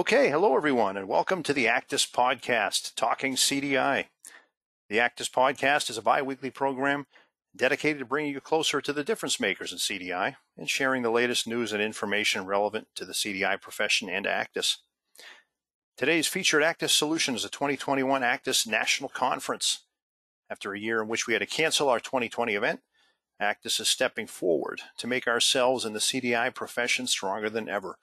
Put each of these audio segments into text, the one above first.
Okay, hello everyone, and welcome to the ACDIS Podcast, Talking CDI. The ACDIS Podcast is a bi weekly program dedicated to bringing you closer to the difference makers in CDI and sharing the latest news and information relevant to the CDI profession and ACDIS. Today's featured ACDIS solution is the 2021 ACDIS National Conference. After a year in which we had to cancel our 2020 event, ACDIS is stepping forward to make ourselves and the CDI profession stronger than ever.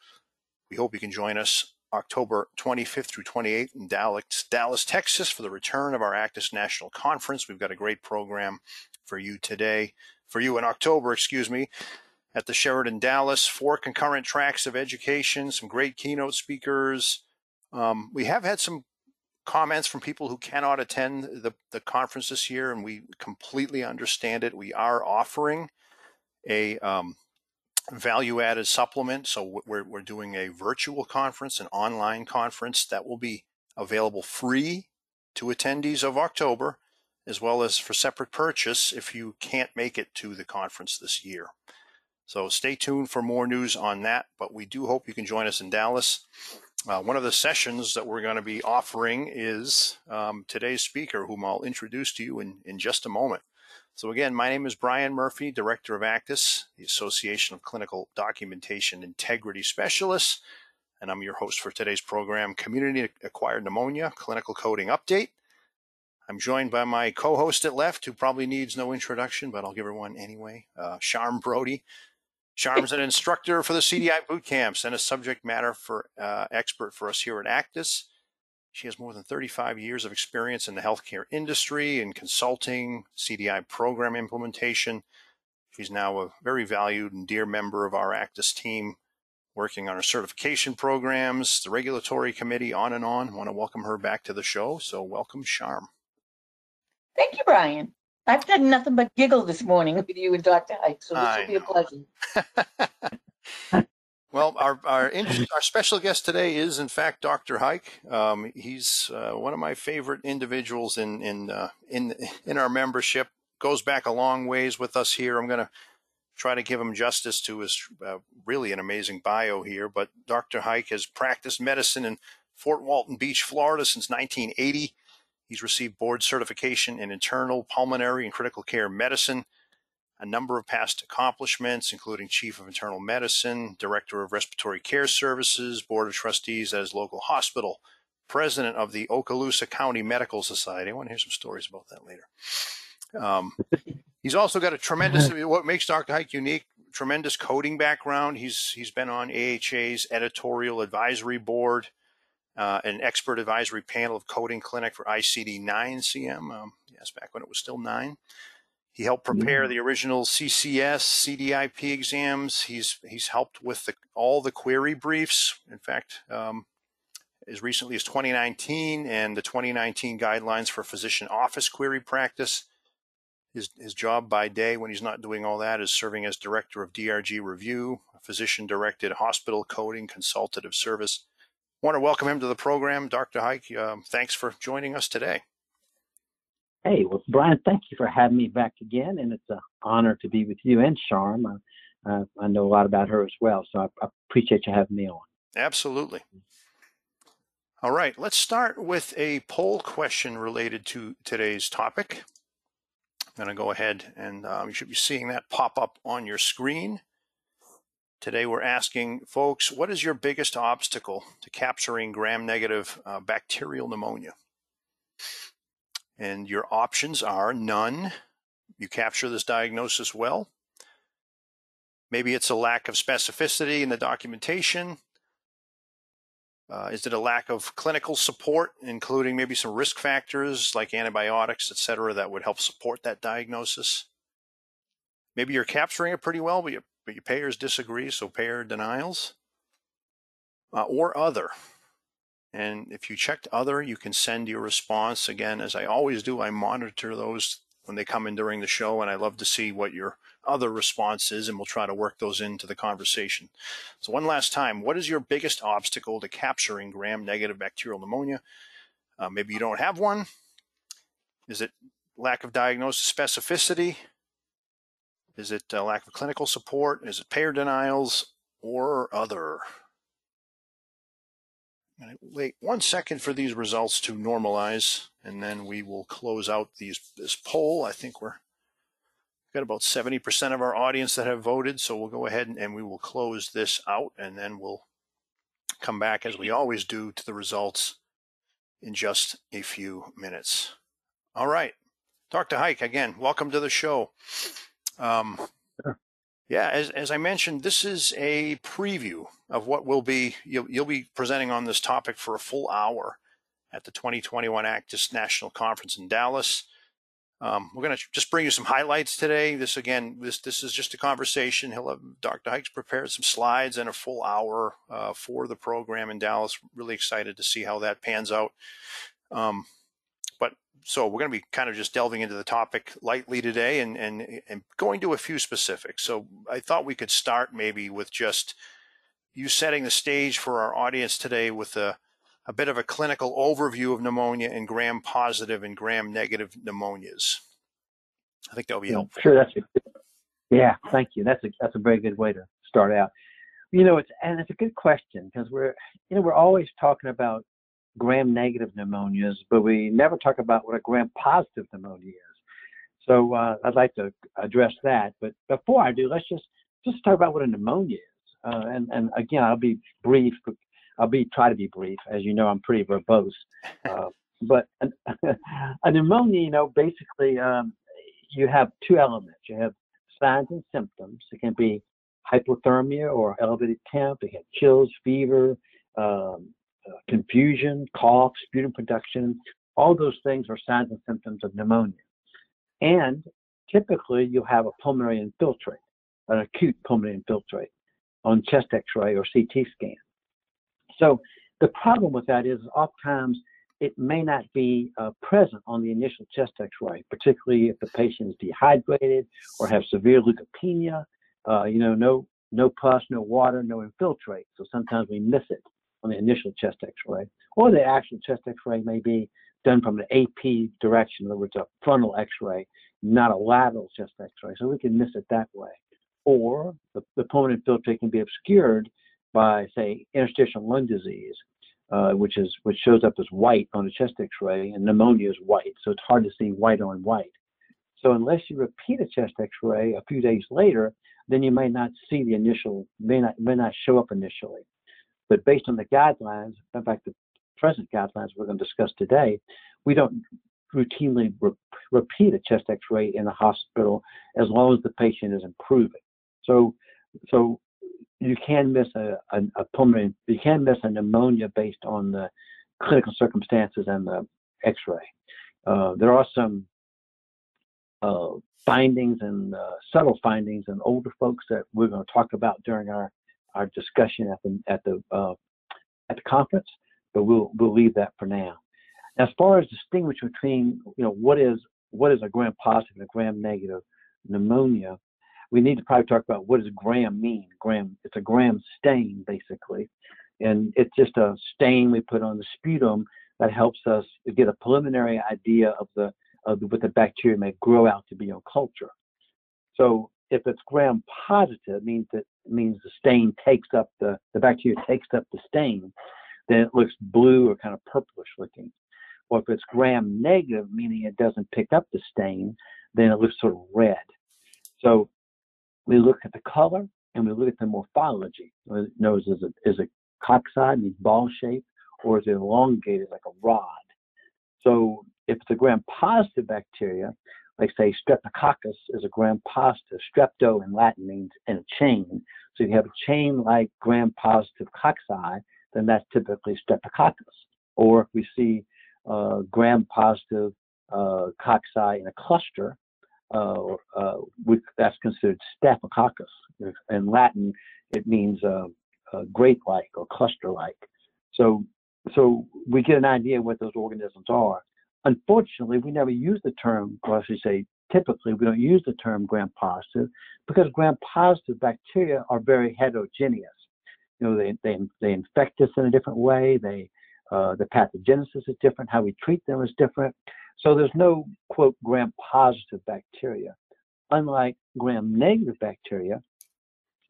We hope you can join us October 25th through 28th in Dallas, Dallas, Texas for the return of our ACDIS National Conference. We've got a great program for you today, for you in October, excuse me, at the Sheraton Dallas. Four concurrent tracks of education, some great keynote speakers. Um, we have had some comments from people who cannot attend the, the conference this year, and we completely understand it. We are offering a um, value added supplement. So we're, we're doing a virtual conference, an online conference that will be available free to attendees of October, as well as for separate purchase if you can't make it to the conference this year. So stay tuned for more news on that, but we do hope you can join us in Dallas. Uh, one of the sessions that we're going to be offering is um, today's speaker, whom I'll introduce to you in, in just a moment. So again, my name is Brian Murphy, Director of ACDIS, the Association of Clinical Documentation Integrity Specialists, and I'm your host for today's program, Community Acquired Pneumonia Clinical Coding Update. I'm joined by my co-host at left, who probably needs no introduction, but I'll give her one anyway, uh, Sharme Brodie. Sharme's an instructor for the CDI boot camps and a subject matter for uh, expert for us here at ACDIS. She has more than 35 years of experience in the healthcare industry in consulting, CDI program implementation. She's now a very valued and dear member of our ACDIS team, working on our certification programs, the regulatory committee, on and on. I want to welcome her back to the show. So, welcome, Sharme. Thank you, Brian. I've done nothing but giggle this morning with you and Dr. Haik, so this I will be know. a pleasure. Well, our our, our special guest today is, in fact, Dr. Haik. Um, he's uh, one of my favorite individuals in in uh, in in our membership. Goes back a long ways with us here. I'm going to try to give him justice to his uh, really an amazing bio here. But Dr. Haik has practiced medicine in Fort Walton Beach, Florida, since 1980. He's received board certification in internal pulmonary and critical care medicine a number of past accomplishments, including Chief of Internal Medicine, Director of Respiratory Care Services, Board of Trustees at his local hospital, President of the Okaloosa County Medical Society. I want to hear some stories about that later. Um, he's also got a tremendous, what makes Dr. Haik unique, tremendous coding background. He's He's been on AHA's editorial advisory board, uh, an expert advisory panel of coding clinic for ICD 9 CM. Um, yes, back when it was still 9. He helped prepare yeah. the original CCS, CDIP exams. He's he's helped with the, all the query briefs. In fact, um, as recently as 2019 and the 2019 guidelines for physician office query practice. His, his job by day when he's not doing all that is serving as director of DRG review, a physician directed hospital coding consultative service. I want to welcome him to the program. Dr. Haik, um, thanks for joining us today. Hey, well, Brian, thank you for having me back again, and it's an honor to be with you and Sharme. I, uh, I know a lot about her as well, so I, I appreciate you having me on. Absolutely. All right, let's start with a poll question related to today's topic. I'm going to go ahead and um, you should be seeing that pop up on your screen. Today we're asking folks, what is your biggest obstacle to capturing gram-negative uh, bacterial pneumonia? And your options are none. You capture this diagnosis well. Maybe it's a lack of specificity in the documentation. Uh, is it a lack of clinical support, including maybe some risk factors like antibiotics, et cetera, that would help support that diagnosis? Maybe you're capturing it pretty well, but, but your payers disagree, so payer denials. Uh, or other. And if you checked other, you can send your response. Again, as I always do, I monitor those when they come in during the show, and I love to see what your other response is, and we'll try to work those into the conversation. So, one last time, what is your biggest obstacle to capturing gram negative bacterial pneumonia? Uh, maybe you don't have one. Is it lack of diagnosis specificity? Is it uh, lack of clinical support? Is it payer denials or other? Wait one second for these results to normalize, and then we will close out these this poll. I think we're got about 70% of our audience that have voted, so we'll go ahead and, and we will close this out, and then we'll come back as we always do to the results in just a few minutes. All right, Dr. Haik, again, welcome to the show. Um. Yeah, as, as I mentioned, this is a preview of what will be, you'll, you'll be presenting on this topic for a full hour at the 2021 ACDIS National Conference in Dallas. Um, we're going to just bring you some highlights today. This again, this this is just a conversation. He'll have Dr. Haik's prepared some slides and a full hour uh, for the program in Dallas. Really excited to see how that pans out. Um, so we're going to be kind of just delving into the topic lightly today and, and and going to a few specifics. So I thought we could start maybe with just you setting the stage for our audience today with a a bit of a clinical overview of pneumonia and gram positive and gram negative pneumonias. I think that'll be mm, helpful. Sure, that's a, yeah. Thank you. That's a that's a very good way to start out. You know, it's and it's a good question because we're you know we're always talking about gram negative pneumonias, but we never talk about what a gram positive pneumonia is. So uh, I'd like to address that. But before I do, let's just just talk about what a pneumonia is. Uh, and and again, I'll be brief I'll be try to be brief. As you know, I'm pretty verbose. Uh, but a, a pneumonia, you know, basically um, you have two elements. You have signs and symptoms. It can be hypothermia or elevated temp. It can chills, fever, um, confusion, cough, sputum production. All those things are signs and symptoms of pneumonia. And typically, you'll have a pulmonary infiltrate, an acute pulmonary infiltrate on chest X-ray or CT scan. So the problem with that is oftentimes it may not be uh, present on the initial chest x-ray, particularly if the patient is dehydrated or have severe leukopenia, uh, you know, no, no pus, no water, no infiltrate. So sometimes we miss it on the initial chest x-ray. Or the actual chest x-ray may be done from an AP direction, in other words, a frontal x-ray, not a lateral chest x-ray. So we can miss it that way. Or the, the pulmonary infiltrate can be obscured by, say, interstitial lung disease, uh, which is which shows up as white on a chest X-ray, and pneumonia is white, so it's hard to see white on white. So unless you repeat a chest X-ray a few days later, then you may not see the initial may not may not show up initially. But based on the guidelines, in fact, the present guidelines we're going to discuss today, we don't routinely re- repeat a chest X-ray in the hospital as long as the patient is improving. So, so you can miss a, a, a pulmonary, you can miss a pneumonia based on the clinical circumstances and the X-ray. Uh, there are some uh, findings and uh, subtle findings in older folks that we're going to talk about during our, our discussion at the at the uh, at the conference, but we'll we'll leave that for now. As far as distinguish between you know what is what is a gram positive and a gram negative pneumonia, we need to probably talk about what does gram mean. Gram, it's a gram stain basically, and it's just a stain we put on the sputum that helps us get a preliminary idea of the of what the bacteria may grow out to be on culture. So if it's gram positive, it means that it means the stain takes up the the bacteria takes up the stain, then it looks blue or kind of purplish looking. Or if it's gram negative, meaning it doesn't pick up the stain, then it looks sort of red. So we look at the color and we look at the morphology. You know, is it, is it coccoid, means ball shape, or is it elongated like a rod? So if it's a gram-positive bacteria, like say streptococcus is a gram-positive. Strepto in Latin means in a chain. So if you have a chain like gram-positive cocci, then that's typically streptococcus. Or if we see uh, gram-positive uh, cocci in a cluster, uh, uh, that's considered staphylococcus. In Latin, it means uh, uh, grape-like or cluster-like. So, so we get an idea what those organisms are. Unfortunately, we never use the term, or I should say, typically we don't use the term gram-positive because gram-positive bacteria are very heterogeneous. You know, they, they, they infect us in a different way. They, uh, the pathogenesis is different. How we treat them is different. So there's no, quote, gram positive bacteria. Unlike gram negative bacteria,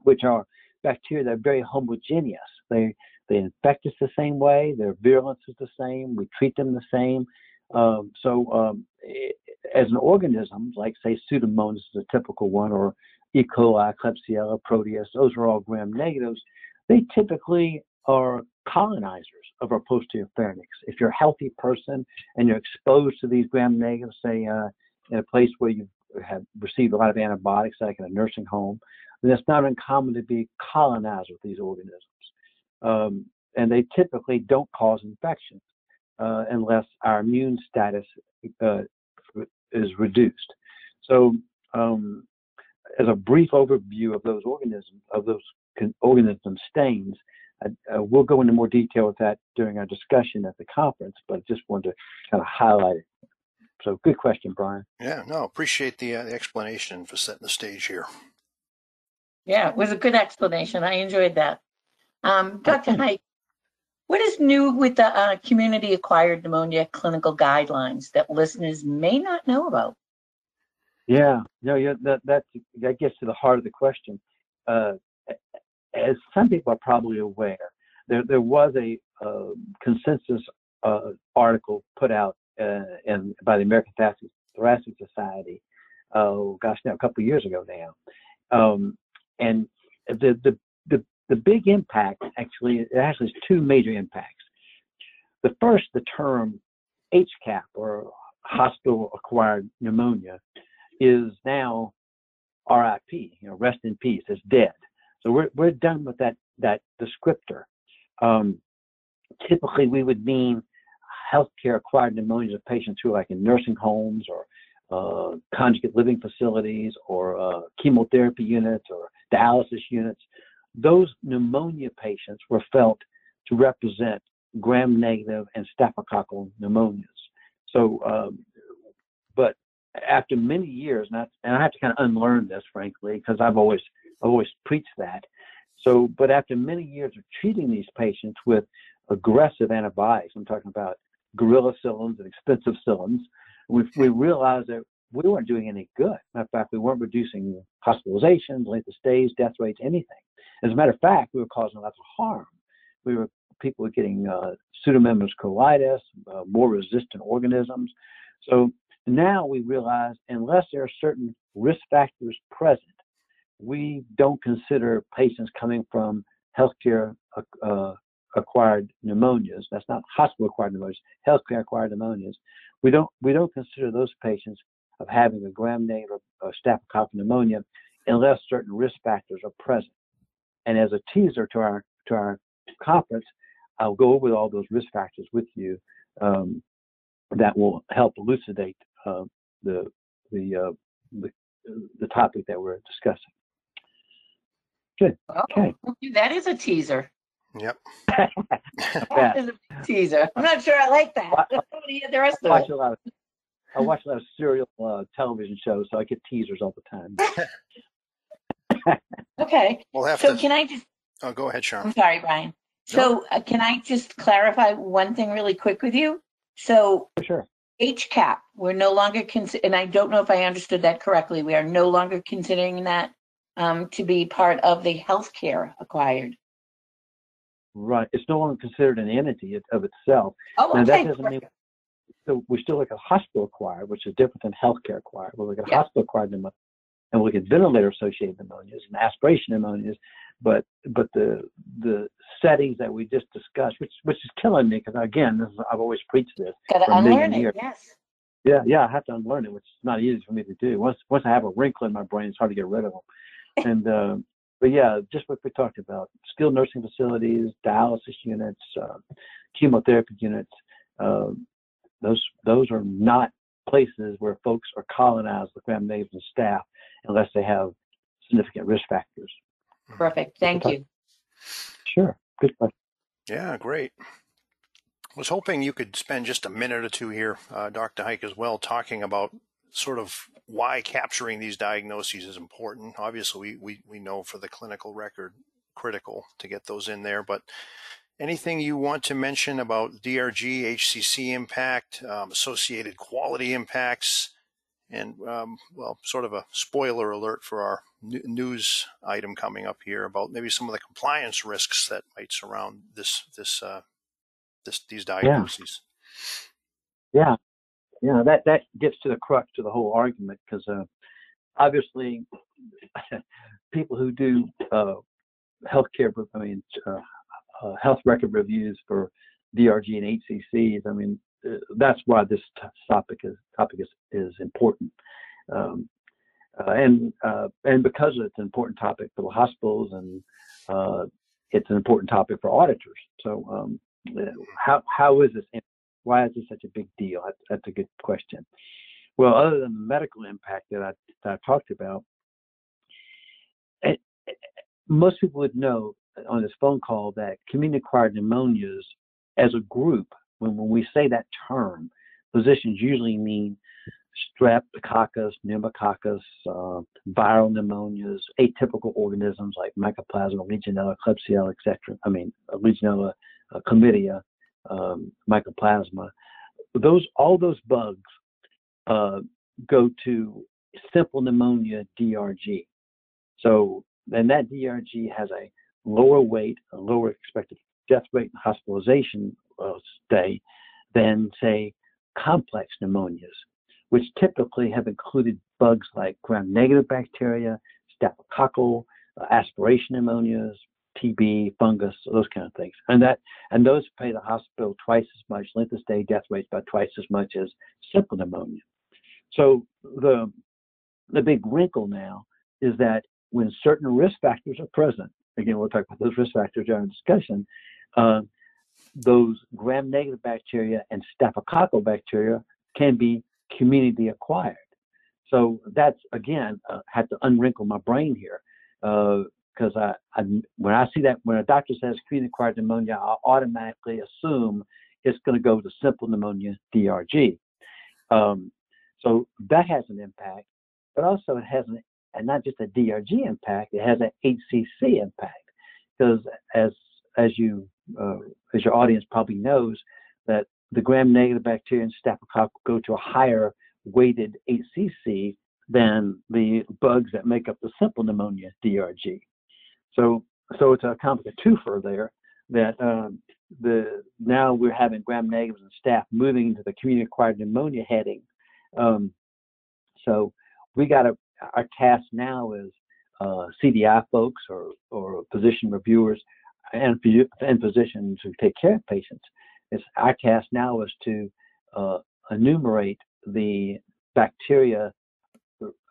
which are bacteria that are very homogeneous. They, They infect us the same way. Their virulence is the same. We treat them the same. Um, so, um, as an organism, like say Pseudomonas is a typical one, or E. coli, Klebsiella, Proteus, those are all gram negatives. They typically are colonizers of our posterior pharynx. If you're a healthy person and you're exposed to these gram negatives, say uh, in a place where you have received a lot of antibiotics, like in a nursing home, then it's not uncommon to be colonized with these organisms. Um, and they typically don't cause infections uh, unless our immune status uh, is reduced. So, um, as a brief overview of those organisms, of those organism stains, uh, we'll go into more detail with that during our discussion at the conference, but just wanted to kind of highlight it. So, good question, Brian. Yeah, no, appreciate the, uh, the explanation for setting the stage here. Yeah, it was a good explanation. I enjoyed that. Um, Dr. Haik, what is new with the uh, community acquired pneumonia clinical guidelines that listeners may not know about? Yeah, no, yeah, that that that gets to the heart of the question. Uh, as some people are probably aware, there there was a uh, consensus article put out uh, in by the American Thoracic, Thoracic Society. Oh gosh, now a couple of years ago now, um, and the, the the big impact actually it actually has two major impacts. The first, the term HCAP or hospital acquired pneumonia is now RIP, you know, rest in peace, it's dead. So we're, we're done with that, that descriptor. Um, typically, we would mean healthcare acquired pneumonias of patients who are like in nursing homes or uh, congregate living facilities or uh, chemotherapy units or dialysis units. Those pneumonia patients were felt to represent gram negative and staphylococcal pneumonias. So, um, but after many years, and I, and I have to kind of unlearn this, frankly, because I've always I've always preached that. So, but after many years of treating these patients with aggressive antibiotics, I'm talking about gorilla gorillacillins and expensive cillins, we we realized that we weren't doing any good. Matter of fact, we weren't reducing hospitalizations, length of stays, death rates, anything. As a matter of fact, we were causing lots of harm. We were people were getting uh, pseudomonas colitis, uh, more resistant organisms. So now we realize unless there are certain risk factors present, we don't consider patients coming from healthcare uh, acquired pneumonias. That's not hospital acquired pneumonias, healthcare acquired pneumonias. We don't we don't consider those patients of having a gram-negative or staphylococcal pneumonia unless certain risk factors are present. And as a teaser to our to our conference, I'll go over all those risk factors with you um, that will help elucidate uh, the the, uh, the the topic that we're discussing. Good. Oh, okay. That is a teaser. Yep. that is a teaser. I'm not sure I like that. the rest I watch of a lot of I watch a lot of serial uh, television shows, so I get teasers all the time. okay. We'll have so to... can I just? Oh, go ahead, Sharme. I'm sorry, Brian. So uh, can I just clarify one thing really quick with you? So For sure. HCAP, we're no longer consider, and I don't know if I understood that correctly. We are no longer considering that um, to be part of the healthcare acquired. Right. It's no longer considered an entity of itself. Oh, okay. That doesn't mean so we still look at hospital acquired, which is different than healthcare acquired. We look at yeah. hospital acquired pneumonia, and we look at ventilator associated pneumonias and aspiration pneumonias. But but the the settings that we just discussed, which which is killing me because again, is, I've always preached this. Got to unlearn it. Years. Yes. Yeah, yeah, I have to unlearn it, which is not easy for me to do. Once once I have a wrinkle in my brain, it's hard to get rid of them. and uh, but yeah, just what we talked about: skilled nursing facilities, dialysis units, uh, chemotherapy units. Uh, those those are not places where folks are colonized with gram negatives and staph unless they have significant risk factors. Perfect. Thank you. Sure. Good question. Yeah, great. Was hoping you could spend just a minute or two here, uh, Dr. Haik, as well, talking about sort of why capturing these diagnoses is important. Obviously, we, we, we know for the clinical record, critical to get those in there, but anything you want to mention about DRG, HCC impact, um, associated quality impacts, and um, well, sort of a spoiler alert for our news item coming up here about maybe some of the compliance risks that might surround this this uh, this these diagnoses. Yeah, yeah, that that gets to the crux of the whole argument because uh, obviously people who do uh, healthcare, I mean, uh, uh, health record reviews for DRG and HCCs. I mean, uh, that's why this topic is topic is is important. Um, uh, and uh, and because it's an important topic for the hospitals and uh, it's an important topic for auditors. So um, how how is this? Why is this such a big deal? That's, that's a good question. Well, other than the medical impact that I that I talked about, it, eh, most people would know on this phone call that community-acquired pneumonias, as a group, when when we say that term, physicians usually mean streptococcus, pneumococcus, uh, viral pneumonias, atypical organisms like mycoplasma, Legionella, Klebsiella, etc. I mean, uh, Legionella, uh, chlamydia, um, mycoplasma. Those all those bugs uh, go to simple pneumonia DRG. So then that DRG has a lower weight, a lower expected death rate and hospitalization uh, stay than say complex pneumonias which typically have included bugs like gram-negative bacteria, staphylococcal, uh, aspiration pneumonias, TB, fungus, those kind of things. And that and those pay the hospital twice as much, length of stay, death rates by twice as much as simple pneumonia. So the the big wrinkle now is that when certain risk factors are present, again we'll talk about those risk factors during discussion, uh, those gram-negative bacteria and staphylococcal bacteria can be community acquired. So that's again uh, had to unwrinkle my brain here because uh, I, I, when I see that when a doctor says community acquired pneumonia, I automatically assume it's going to go to simple pneumonia DRG. Um, so that has an impact, but also it has an, and not just a DRG impact, it has an HCC impact because as as you uh, as your audience probably knows that the gram-negative bacteria and staphylococcus go to a higher weighted HCC than the bugs that make up the simple pneumonia DRG. So, so it's a complicated twofer there that um, the now we're having gram negatives and staph moving into the community acquired pneumonia heading. Um, so we got to our task now is uh, CDI folks or or physician reviewers and and physicians who take care of patients. It's our task now is to uh, enumerate the bacteria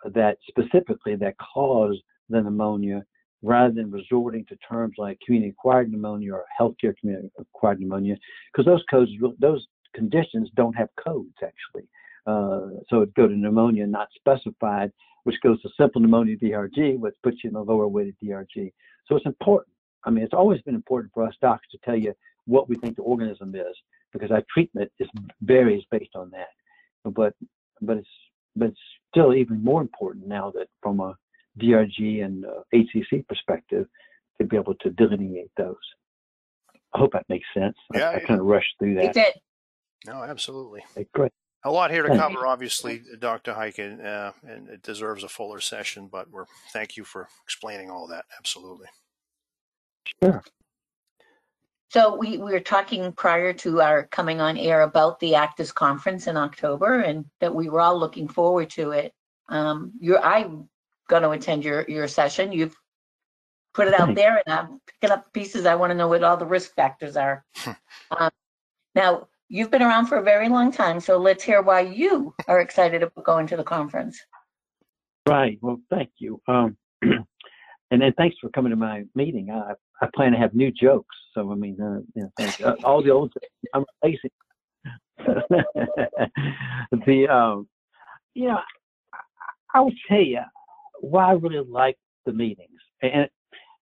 that specifically that cause the pneumonia rather than resorting to terms like community acquired pneumonia or healthcare community acquired pneumonia because those codes those conditions don't have codes actually. Uh, so it go to pneumonia not specified which goes to simple pneumonia DRG which puts you in the lower weighted DRG so it's important I mean it's always been important for us docs to tell you what we think the organism is, because our treatment is varies based on that. But but it's but it's still even more important now that from a DRG and uh, HCC perspective to be able to delineate those. I hope that makes sense. Yeah, I, I kind of rushed through that. It did. No, absolutely. Okay, great. A lot here to cover, obviously, Dr. Hyken, uh, and it deserves a fuller session. But we're thank you for explaining all that. Absolutely. Sure. So we, we were talking prior to our coming on air about the ACDIS conference in October and that we were all looking forward to it. Um, you're, I'm going to attend your, your session. You've put it out there and I'm picking up pieces. I want to know what all the risk factors are. um, now, you've been around for a very long time, so let's hear why you are excited about going to the conference. Right. Well, thank you. Um, and then thanks for coming to my meeting. I I plan to have new jokes. So I mean, uh, you know, uh, all the old I'm lazy. the um, you know, I, I will tell you why I really like the meetings, and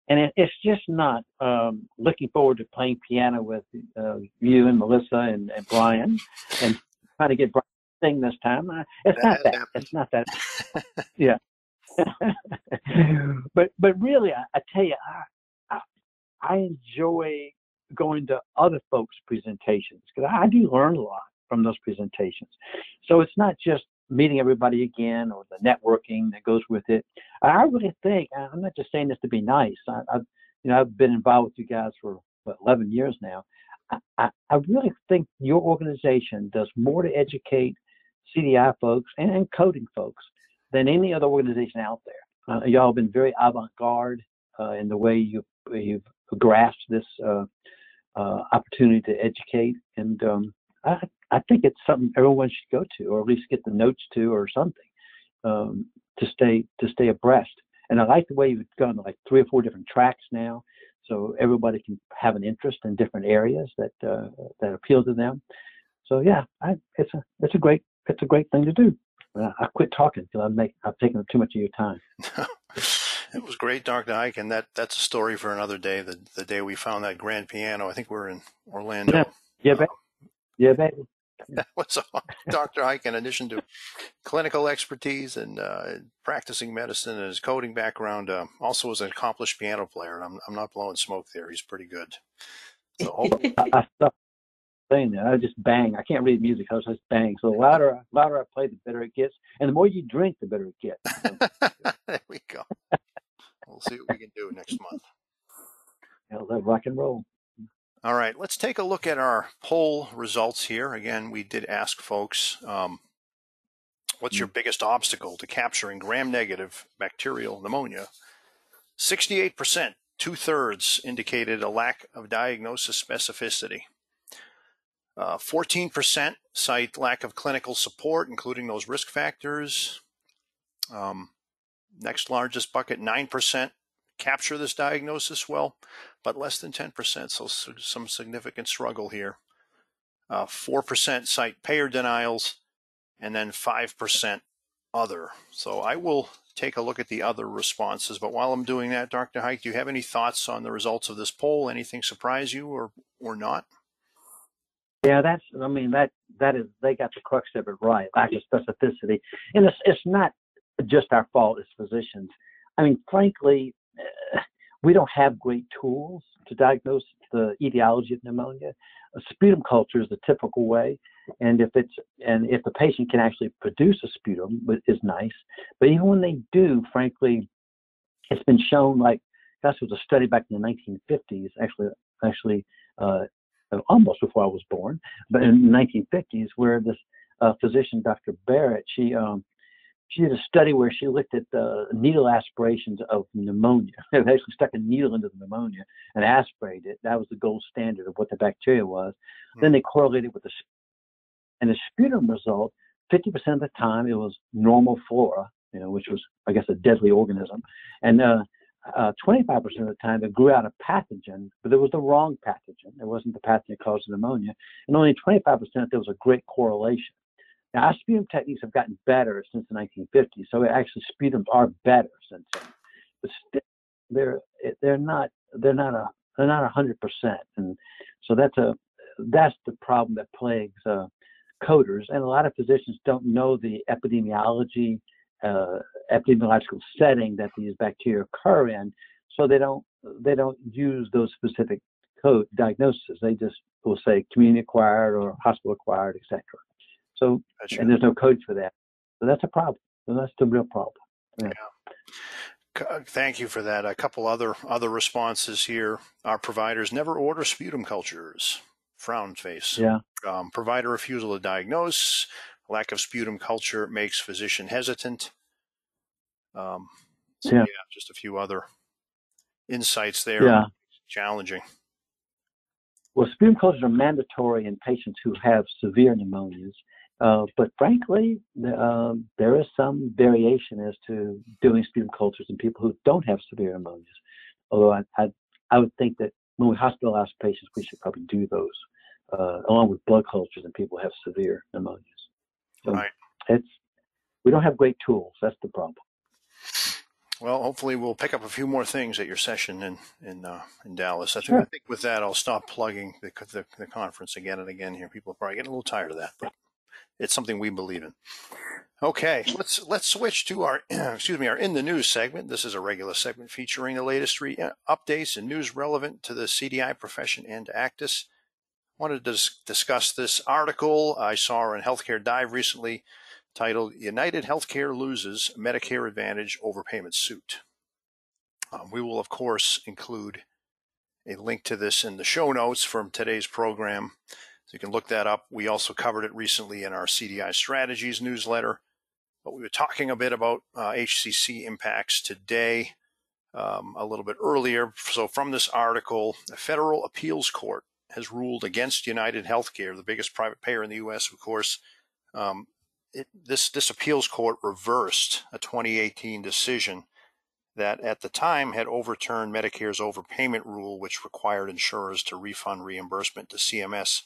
and it, it's just not um, looking forward to playing piano with uh, you and Melissa and, and Brian and trying to get Brian to sing this time. Uh, it's not that. It's not that. yeah. but but really, I, I tell you, I, I, I enjoy going to other folks' presentations because I do learn a lot from those presentations. So it's not just meeting everybody again or the networking that goes with it. I really think I'm not just saying this to be nice. I, have you know I've been involved with you guys for what, 11 years now. I, I really think your organization does more to educate CDI folks and, and coding folks than any other organization out there. Uh, y'all have been very avant-garde uh, in the way you, you've grasped this uh, uh, opportunity to educate, and um, I, I think it's something everyone should go to, or at least get the notes to, or something, um, to stay to stay abreast. And I like the way you've gone like three or four different tracks now, so everybody can have an interest in different areas that uh, that appeal to them. So yeah, I, it's a it's a great it's a great thing to do. I quit talking because I've make I've taken up too much of your time. it was great, Dr. Haik, and that that's a story for another day. The the day we found that grand piano, I think we're in Orlando. Yeah, yeah, baby. Yeah, baby. That was Dr. Haik, in addition to clinical expertise and uh, practicing medicine and his coding background, uh, also was an accomplished piano player. And I'm, I'm not blowing smoke there. He's pretty good. So, I, I, saying that. I just bang. I can't read music. I just bang. So the louder, louder I play, the better it gets. And the more you drink, the better it gets. there we go. We'll see what we can do next month. Yeah, let rock and roll. All right, let's take a look at our poll results here. Again, we did ask folks, um, what's your mm. biggest obstacle to capturing gram-negative bacterial pneumonia? 68%, two thirds, indicated a lack of diagnosis specificity. Uh, 14% cite lack of clinical support, including those risk factors. Um, next largest bucket, 9% capture this diagnosis well, but less than 10%, so some significant struggle here. Uh, 4% cite payer denials, and then 5% other. So I will take a look at the other responses, but while I'm doing that, Dr. Haik, do you have any thoughts on the results of this poll? Anything surprise you or, or not? Yeah, that's. I mean, that that is. They got the crux of it right. Lack of specificity, and it's it's not just our fault as physicians. I mean, frankly, uh, we don't have great tools to diagnose the etiology of pneumonia. A sputum culture is the typical way, and if it's and if the patient can actually produce a sputum, is nice. But even when they do, frankly, it's been shown like that was a study back in the 1950s, actually actually uh, almost before I was born, but in the 1950s, where this uh, physician, Dr. Barrett, she um, she did a study where she looked at the needle aspirations of pneumonia. they actually stuck a needle into the pneumonia and aspirated it. That was the gold standard of what the bacteria was. Mm-hmm. Then they correlated with the and the sputum result. 50% of the time, it was normal flora, you know, which was, I guess, a deadly organism, and uh, uh, 25% of the time it grew out a pathogen, but it was the wrong pathogen. It wasn't the pathogen that caused pneumonia. And only 25% there was a great correlation. Now, our sputum techniques have gotten better since the 1950s, so actually sputums are better since then. But still, they're they're not they're not a they're not 100%, and so that's a that's the problem that plagues uh, coders. And a lot of physicians don't know the epidemiology uh, epidemiological setting that these bacteria occur in, so they don't they don't use those specific code diagnoses. They just will say community acquired or hospital acquired, etc. So and there's no code for that. So that's a problem. So that's the real problem. Yeah. yeah. Thank you for that. A couple other other responses here. Our providers never order sputum cultures. Frown face. Yeah. Um, provider refusal to diagnose. Lack of sputum culture makes physician hesitant. Um, yeah. yeah. just a few other insights there. Yeah. Challenging. Well, sputum cultures are mandatory in patients who have severe pneumonias, uh, but frankly, uh, there is some variation as to doing sputum cultures in people who don't have severe pneumonias. Although I, I, I would think that when we hospitalize patients, we should probably do those uh, along with blood cultures in people who have severe pneumonias. So right. It's we don't have great tools. That's the problem. Well, hopefully we'll pick up a few more things at your session in in uh, in Dallas. I think, sure. I think with that I'll stop plugging the, the, the conference again and again here. People are probably getting a little tired of that, but it's something we believe in. Okay, let's let's switch to our excuse me our in the news segment. This is a regular segment featuring the latest three uh, updates and news relevant to the CDI profession and ACDIS wanted to discuss this article I saw in Healthcare Dive recently titled United Healthcare Loses Medicare Advantage Overpayment Suit. Um, we will, of course, include a link to this in the show notes from today's program. So you can look that up. We also covered it recently in our CDI Strategies newsletter. But we were talking a bit about uh, HCC impacts today, um, a little bit earlier. So, from this article, the Federal Appeals Court has ruled against United Healthcare, the biggest private payer in the U.S., of course. Um, it, this, this appeals court reversed a 2018 decision that at the time had overturned Medicare's overpayment rule, which required insurers to refund reimbursement to CMS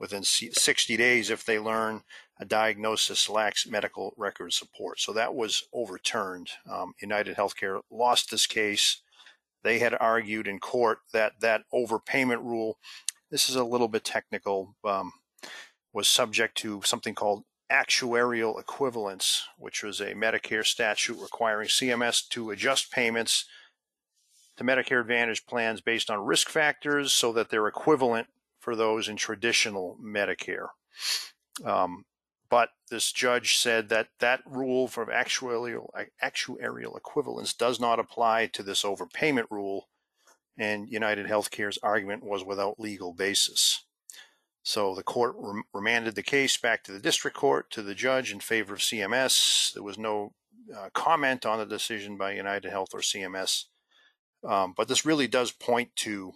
within 60 days if they learn a diagnosis lacks medical record support. So that was overturned. Um, United Healthcare lost this case. They had argued in court that that overpayment rule, this is a little bit technical, um, was subject to something called actuarial equivalence, which was a Medicare statute requiring CMS to adjust payments to Medicare Advantage plans based on risk factors so that they're equivalent for those in traditional Medicare. Um, but this judge said that that rule for actuarial, actuarial equivalence does not apply to this overpayment rule, and United Healthcare's argument was without legal basis. So the court rem- remanded the case back to the district court to the judge in favor of CMS. There was no uh, comment on the decision by United Health or CMS. Um, but this really does point to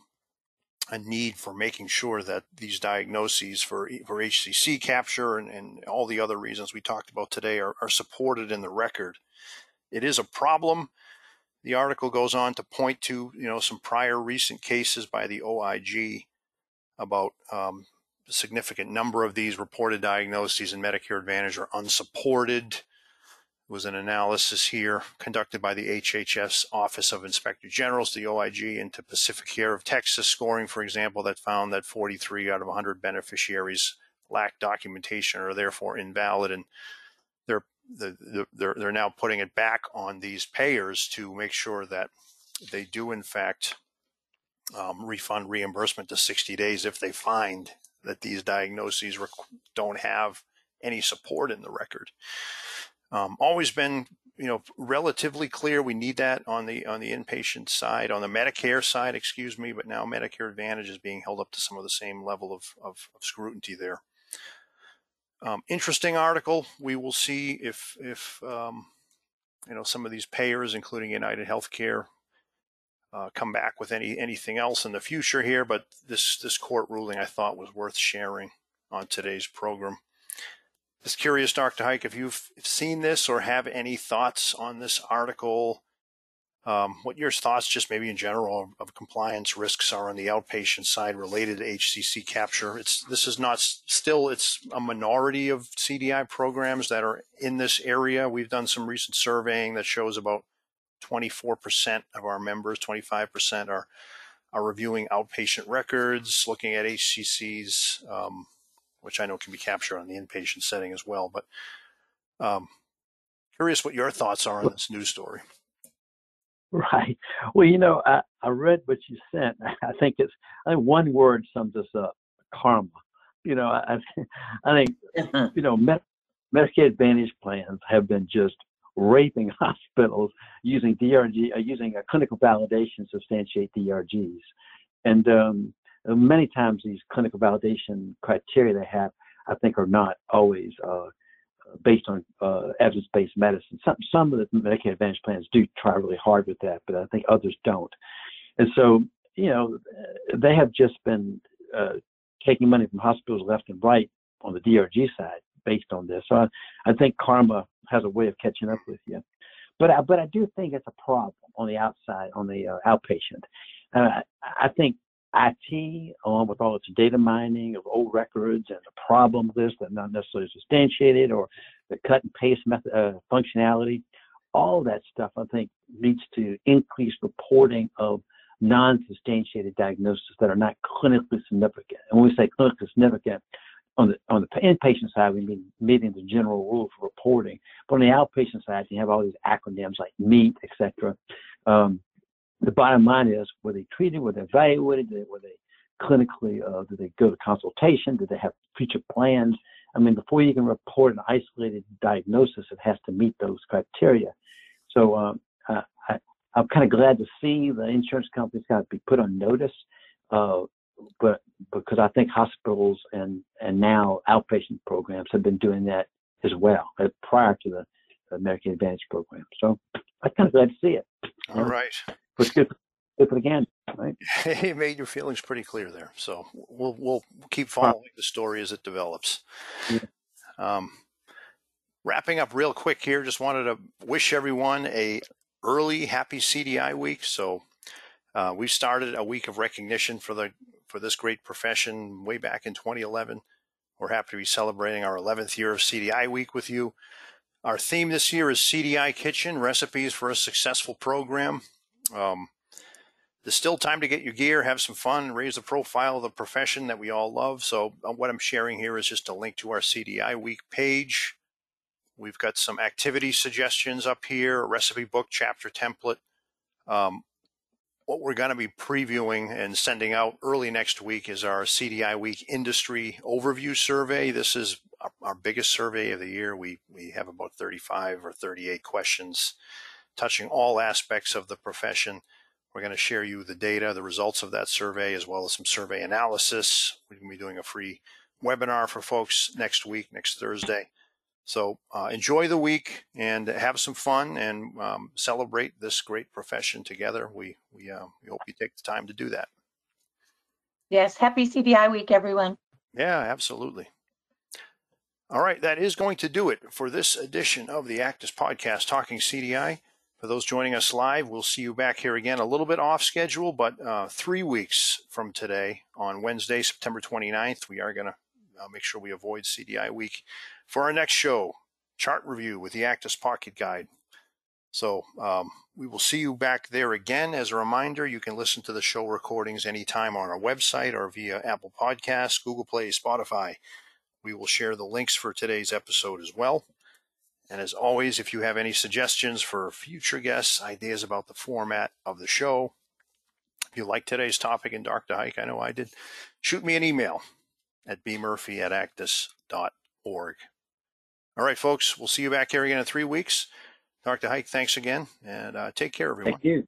a need for making sure that these diagnoses for, for HCC capture and, and all the other reasons we talked about today are, are supported in the record. It is a problem. The article goes on to point to you know some prior recent cases by the OIG about um, significant number of these reported diagnoses in Medicare Advantage are unsupported. Was an analysis here conducted by the HHS Office of Inspector Generals, the OIG, into PacifiCare of Texas scoring, for example, that found that 43 out of 100 beneficiaries lack documentation or therefore invalid. And they're, they're, they're now putting it back on these payers to make sure that they do, in fact, um, refund reimbursement to 60 days if they find that these diagnoses don't have any support in the record. Um, always been, you know, relatively clear. We need that on the on the inpatient side, on the Medicare side, excuse me. But now Medicare Advantage is being held up to some of the same level of, of, of scrutiny there. Um, interesting article. We will see if if um, you know some of these payers, including United Healthcare, uh, come back with any anything else in the future here. But this this court ruling I thought was worth sharing on today's program. Just curious, Dr. Haik, if you've seen this or have any thoughts on this article, um, what your thoughts, just maybe in general, of compliance risks are on the outpatient side related to HCC capture? It's this is not still it's a minority of CDI programs that are in this area. We've done some recent surveying that shows about 24% of our members, 25% are are reviewing outpatient records, looking at HCCs, um, which I know can be captured on the inpatient setting as well. But um, curious what your thoughts are on this news story. Right. Well, you know, I, I read what you sent. I think it's I think one word sums us up: karma. You know, I I think you know Med- Medicare Advantage plans have been just raping hospitals using DRG, uh, using a clinical validation to substantiate DRGs. And um, many times these clinical validation criteria they have, I think, are not always uh, based on uh, evidence-based medicine. Some some of the Medicare Advantage plans do try really hard with that, but I think others don't. And so, you know, they have just been uh, taking money from hospitals left and right on the DRG side based on this. So I, I think karma has a way of catching up with you. But I, but I do think it's a problem on the outside, on the uh, outpatient. I think IT, along with all its data mining of old records and the problem list that not necessarily substantiated or the cut and paste method, uh, functionality, all that stuff I think needs to increase reporting of non-substantiated diagnoses that are not clinically significant. And when we say clinically significant, on the on the inpatient side, we mean meeting the general rule for reporting. But on the outpatient side, you have all these acronyms like MEAT, etc. Um, the bottom line is, were they treated? Were they evaluated? Were they clinically? Uh, did they go to consultation? Did they have future plans? I mean, before you can report an isolated diagnosis, it has to meet those criteria. So um, I, I'm kind of glad to see the insurance companies got to be put on notice, uh, but because I think hospitals and and now outpatient programs have been doing that as well uh, prior to the American Advantage program. So I'm kind of glad to see it. All right. It's good, good for the gander, right? It made your feelings pretty clear there. So we'll we'll keep following the story as it develops. Yeah. Um, wrapping up real quick here, just wanted to wish everyone a early happy CDI week. So uh, we started a week of recognition for the for this great profession way back in 2011. We're happy to be celebrating our 11th year of CDI week with you. Our theme this year is CDI Kitchen Recipes for a Successful Program. Um, there's still time to get your gear, have some fun, raise the profile of the profession that we all love. So, uh, what I'm sharing here is just a link to our CDI week page. We've got some activity suggestions up here, a recipe book, chapter template. Um, what we're going to be previewing and sending out early next week is our CDI Week Industry Overview Survey. This is our, biggest survey of the year. We we have about 35 or 38 questions touching all aspects of the profession. We're going to share you the data, the results of that survey, as well as some survey analysis. We're going to be doing a free webinar for folks next week, next Thursday. So uh, enjoy the week and have some fun and um, celebrate this great profession together. We we uh, we hope you take the time to do that. Yes, happy CDI week, everyone. Yeah, absolutely. All right, that is going to do it for this edition of the ACDIS Podcast, Talking CDI. For those joining us live, we'll see you back here again a little bit off schedule, but uh, three weeks from today on Wednesday, September 29th, we are going to uh, make sure we avoid CDI week for our next show, chart review with the ACDIS Pocket Guide. So um, we will see you back there again. As a reminder, you can listen to the show recordings anytime on our website or via Apple Podcasts, Google Play, Spotify. We will share the links for today's episode as well. And as always, if you have any suggestions for future guests, ideas about the format of the show, if you like today's topic in Dr. Haik, I know I did, shoot me an email at bmurphy at acdis.org. All right, folks, we'll see you back here again in three weeks. Dr. Haik, thanks again, and uh, take care, everyone. Thank you.